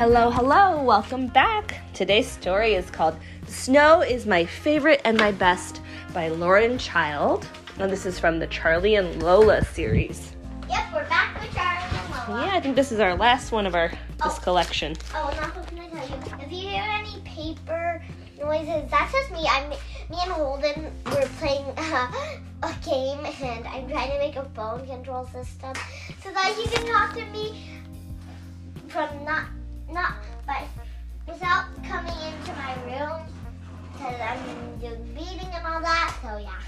Hello, hello, welcome back. Today's story is called Snow is My Favorite and My Best by Lauren Child. And this is from the Charlie and Lola series. Yep, we're back with Charlie and Lola. Yeah, I think this is our last one of our this Oh. collection. Oh, and also can I tell you, if you hear any paper noises, that's just me. I'm me and Holden were playing uh, a game, and I'm trying to make a phone control system so that you can talk to me from not not but without coming into my room because I'm doing beating and all that. So yeah,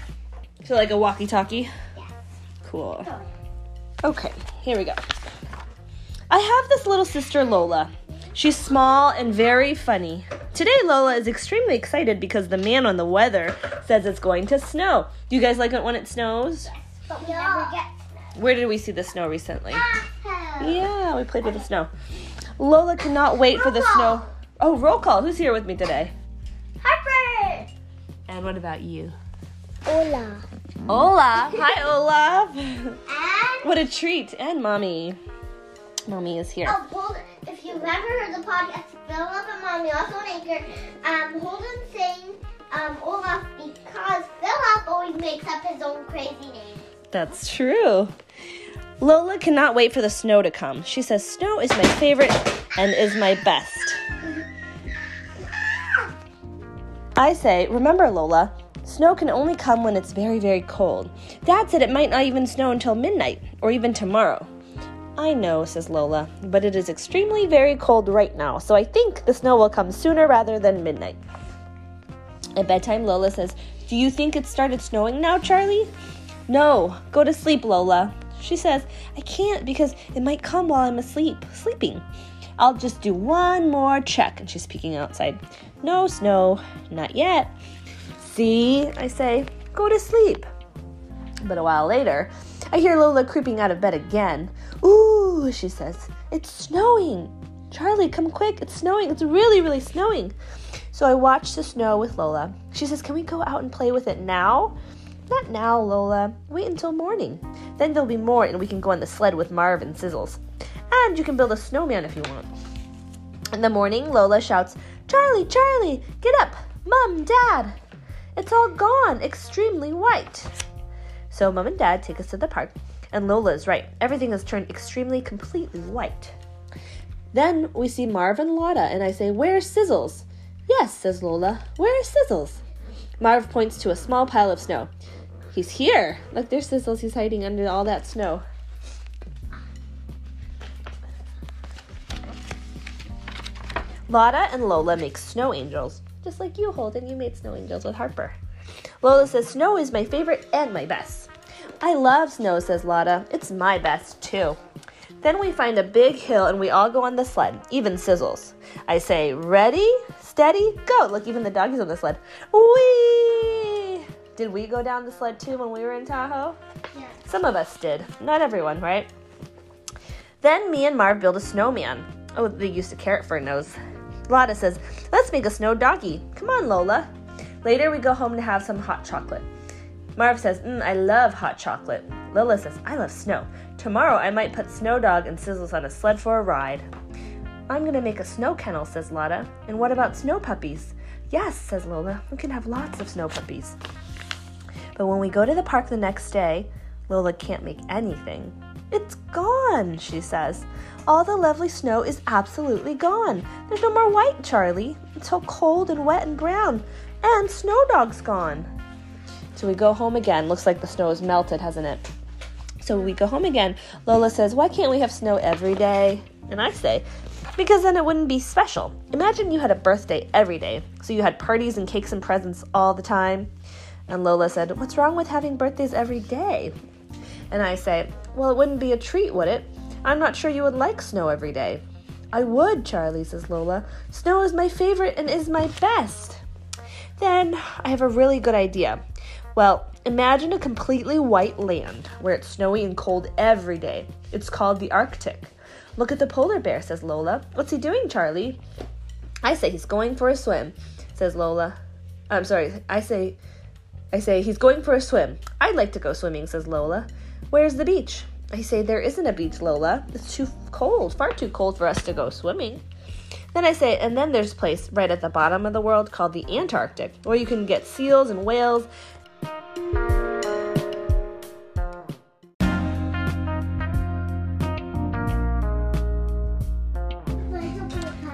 So like a walkie-talkie? yeah. Cool. So, Okay, here we go. I have this little sister Lola. She's small and very funny. Today, Lola is extremely excited because the man on the weather says it's going to snow. Do you guys like it when it snows? but we never get Where did we see the snow recently? snow. Yeah, we played with the snow. Lola cannot wait for the call. snow. Oh, roll call. Who's here with me today? Harper. And what about you? Hola. Ola. Hi, Ola. And what a treat. And mommy. Mommy is here. oh, Holden, if you've ever heard the podcast, Philip and Mommy also an anchor. Um, Holden saying um Olaf because Philip always makes up his own crazy name. That's true. Lola cannot wait for the snow to come. She says, Snow is my favorite and is my best. I say, Remember, Lola, snow can only come when it's very, very cold. Dad said it might not even snow until midnight or even tomorrow. I know, says Lola, but it is extremely very cold right now, so I think the snow will come sooner rather than midnight. At bedtime, Lola says, Do you think it started snowing now, Charlie? No, go to sleep, Lola. She says, I can't because it might come while I'm asleep, sleeping. I'll just do one more check. And she's peeking outside. No snow, not yet. See, I say, go to sleep. But a while later, I hear Lola creeping out of bed again. Ooh, she says, it's snowing. Charlie, come quick, it's snowing. It's really, really snowing. So I watch the snow with Lola. She says, Can we go out and play with it now? Not now, Lola. Wait until morning. Then there'll be more, and we can go on the sled with Marv and Sizzles. And you can build a snowman if you want. In the morning, Lola shouts, Charlie, Charlie, get up! Mom, Dad! It's all gone, extremely white. So Mom and Dad take us to the park, and Lola is right. Everything has turned extremely, completely white. Then we see Marv and Lotta, and I say, Where's Sizzles? Yes, says Lola. Where is Sizzles? Marv points to a small pile of snow. He's here. Look, there's Sizzles. He's hiding under all that snow. Lotta and Lola make snow angels, just like you, Holden. You made snow angels with Harper. Lola says, Snow is my favorite and my best. I love snow, says Lotta. It's my best, too. Then we find a big hill and we all go on the sled, even Sizzles. I say, Ready, steady, go. Look, even the doggies on the sled. Whee! Did we go down the sled too when we were in Tahoe? Yeah. Some of us did. Not everyone, right? Then me and Marv build a snowman. Oh, they used a carrot for a nose. Lotta says, Let's make a snow doggy. Come on, Lola. Later, we go home to have some hot chocolate. Marv says, mm, I love hot chocolate. Lola says, I love snow. Tomorrow, I might put Snow Dog and Sizzles on a sled for a ride. I'm gonna make a snow kennel, says Lotta. And what about snow puppies? Yes, says Lola. We can have lots of snow puppies. But when we go to the park the next day, Lola can't make anything. It's gone, she says. All the lovely snow is absolutely gone. There's no more white, Charlie. It's so cold and wet and brown. And Snow Dog's gone. So we go home again. Looks like the snow is melted, hasn't it? So we go home again. Lola says, Why can't we have snow every day? And I say, Because then it wouldn't be special. Imagine you had a birthday every day. So you had parties and cakes and presents all the time. And Lola said, What's wrong with having birthdays every day? And I say, Well, it wouldn't be a treat, would it? I'm not sure you would like snow every day. I would, Charlie, says Lola. Snow is my favorite and is my best. Then I have a really good idea. Well, imagine a completely white land where it's snowy and cold every day. It's called the Arctic. Look at the polar bear, says Lola. What's he doing, Charlie? I say he's going for a swim, says Lola. I'm sorry, I say I say he's going for a swim. I'd like to go swimming, says Lola. Where's the beach? I say there isn't a beach, Lola. It's too cold, far too cold for us to go swimming. Then I say, and then there's a place right at the bottom of the world called the Antarctic, where you can get seals and whales.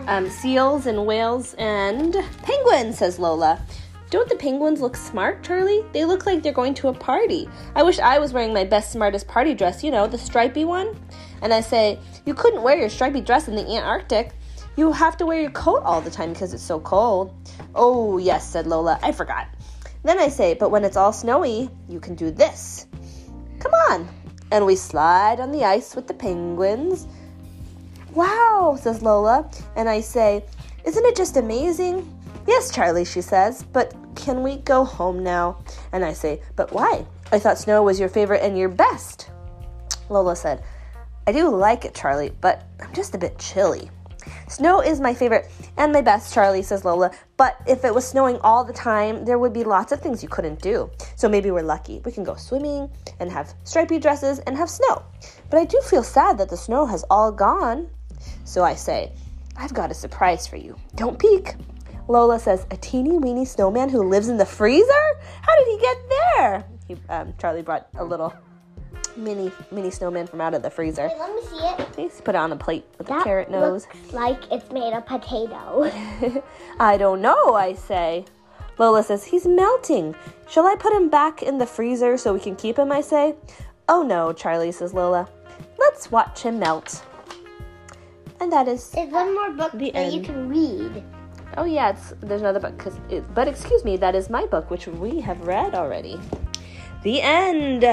Um, seals and whales and penguins, says Lola. Don't the penguins look smart, Charlie? They look like they're going to a party. I wish I was wearing my best, smartest party dress, you know, the stripy one. And I say, You couldn't wear your stripy dress in the Antarctic. You have to wear your coat all the time because it's so cold. Oh, yes, said Lola. I forgot. Then I say, But when it's all snowy, you can do this. Come on. And we slide on the ice with the penguins. Wow, says Lola. And I say, Isn't it just amazing? Yes, Charlie, she says, but can we go home now? And I say, But why? I thought snow was your favorite and your best. Lola said, I do like it, Charlie, but I'm just a bit chilly. Snow is my favorite and my best, Charlie, says Lola, but if it was snowing all the time, there would be lots of things you couldn't do. So maybe we're lucky. We can go swimming and have stripy dresses and have snow. But I do feel sad that the snow has all gone. So I say, I've got a surprise for you. Don't peek. Lola says, a teeny weeny snowman who lives in the freezer? How did he get there? He, um, Charlie brought a little mini mini snowman from out of the freezer. Wait, let me see it. He's put it on a plate with a carrot nose. looks like it's made of potato. I don't know, I say. Lola says, he's melting. Shall I put him back in the freezer so we can keep him? I say. Oh no, Charlie, says Lola. Let's watch him melt. And that is There's one more book that you can read. Oh yeah, it's there's another book. Cause it, but excuse me, that is my book, which we have read already. The end.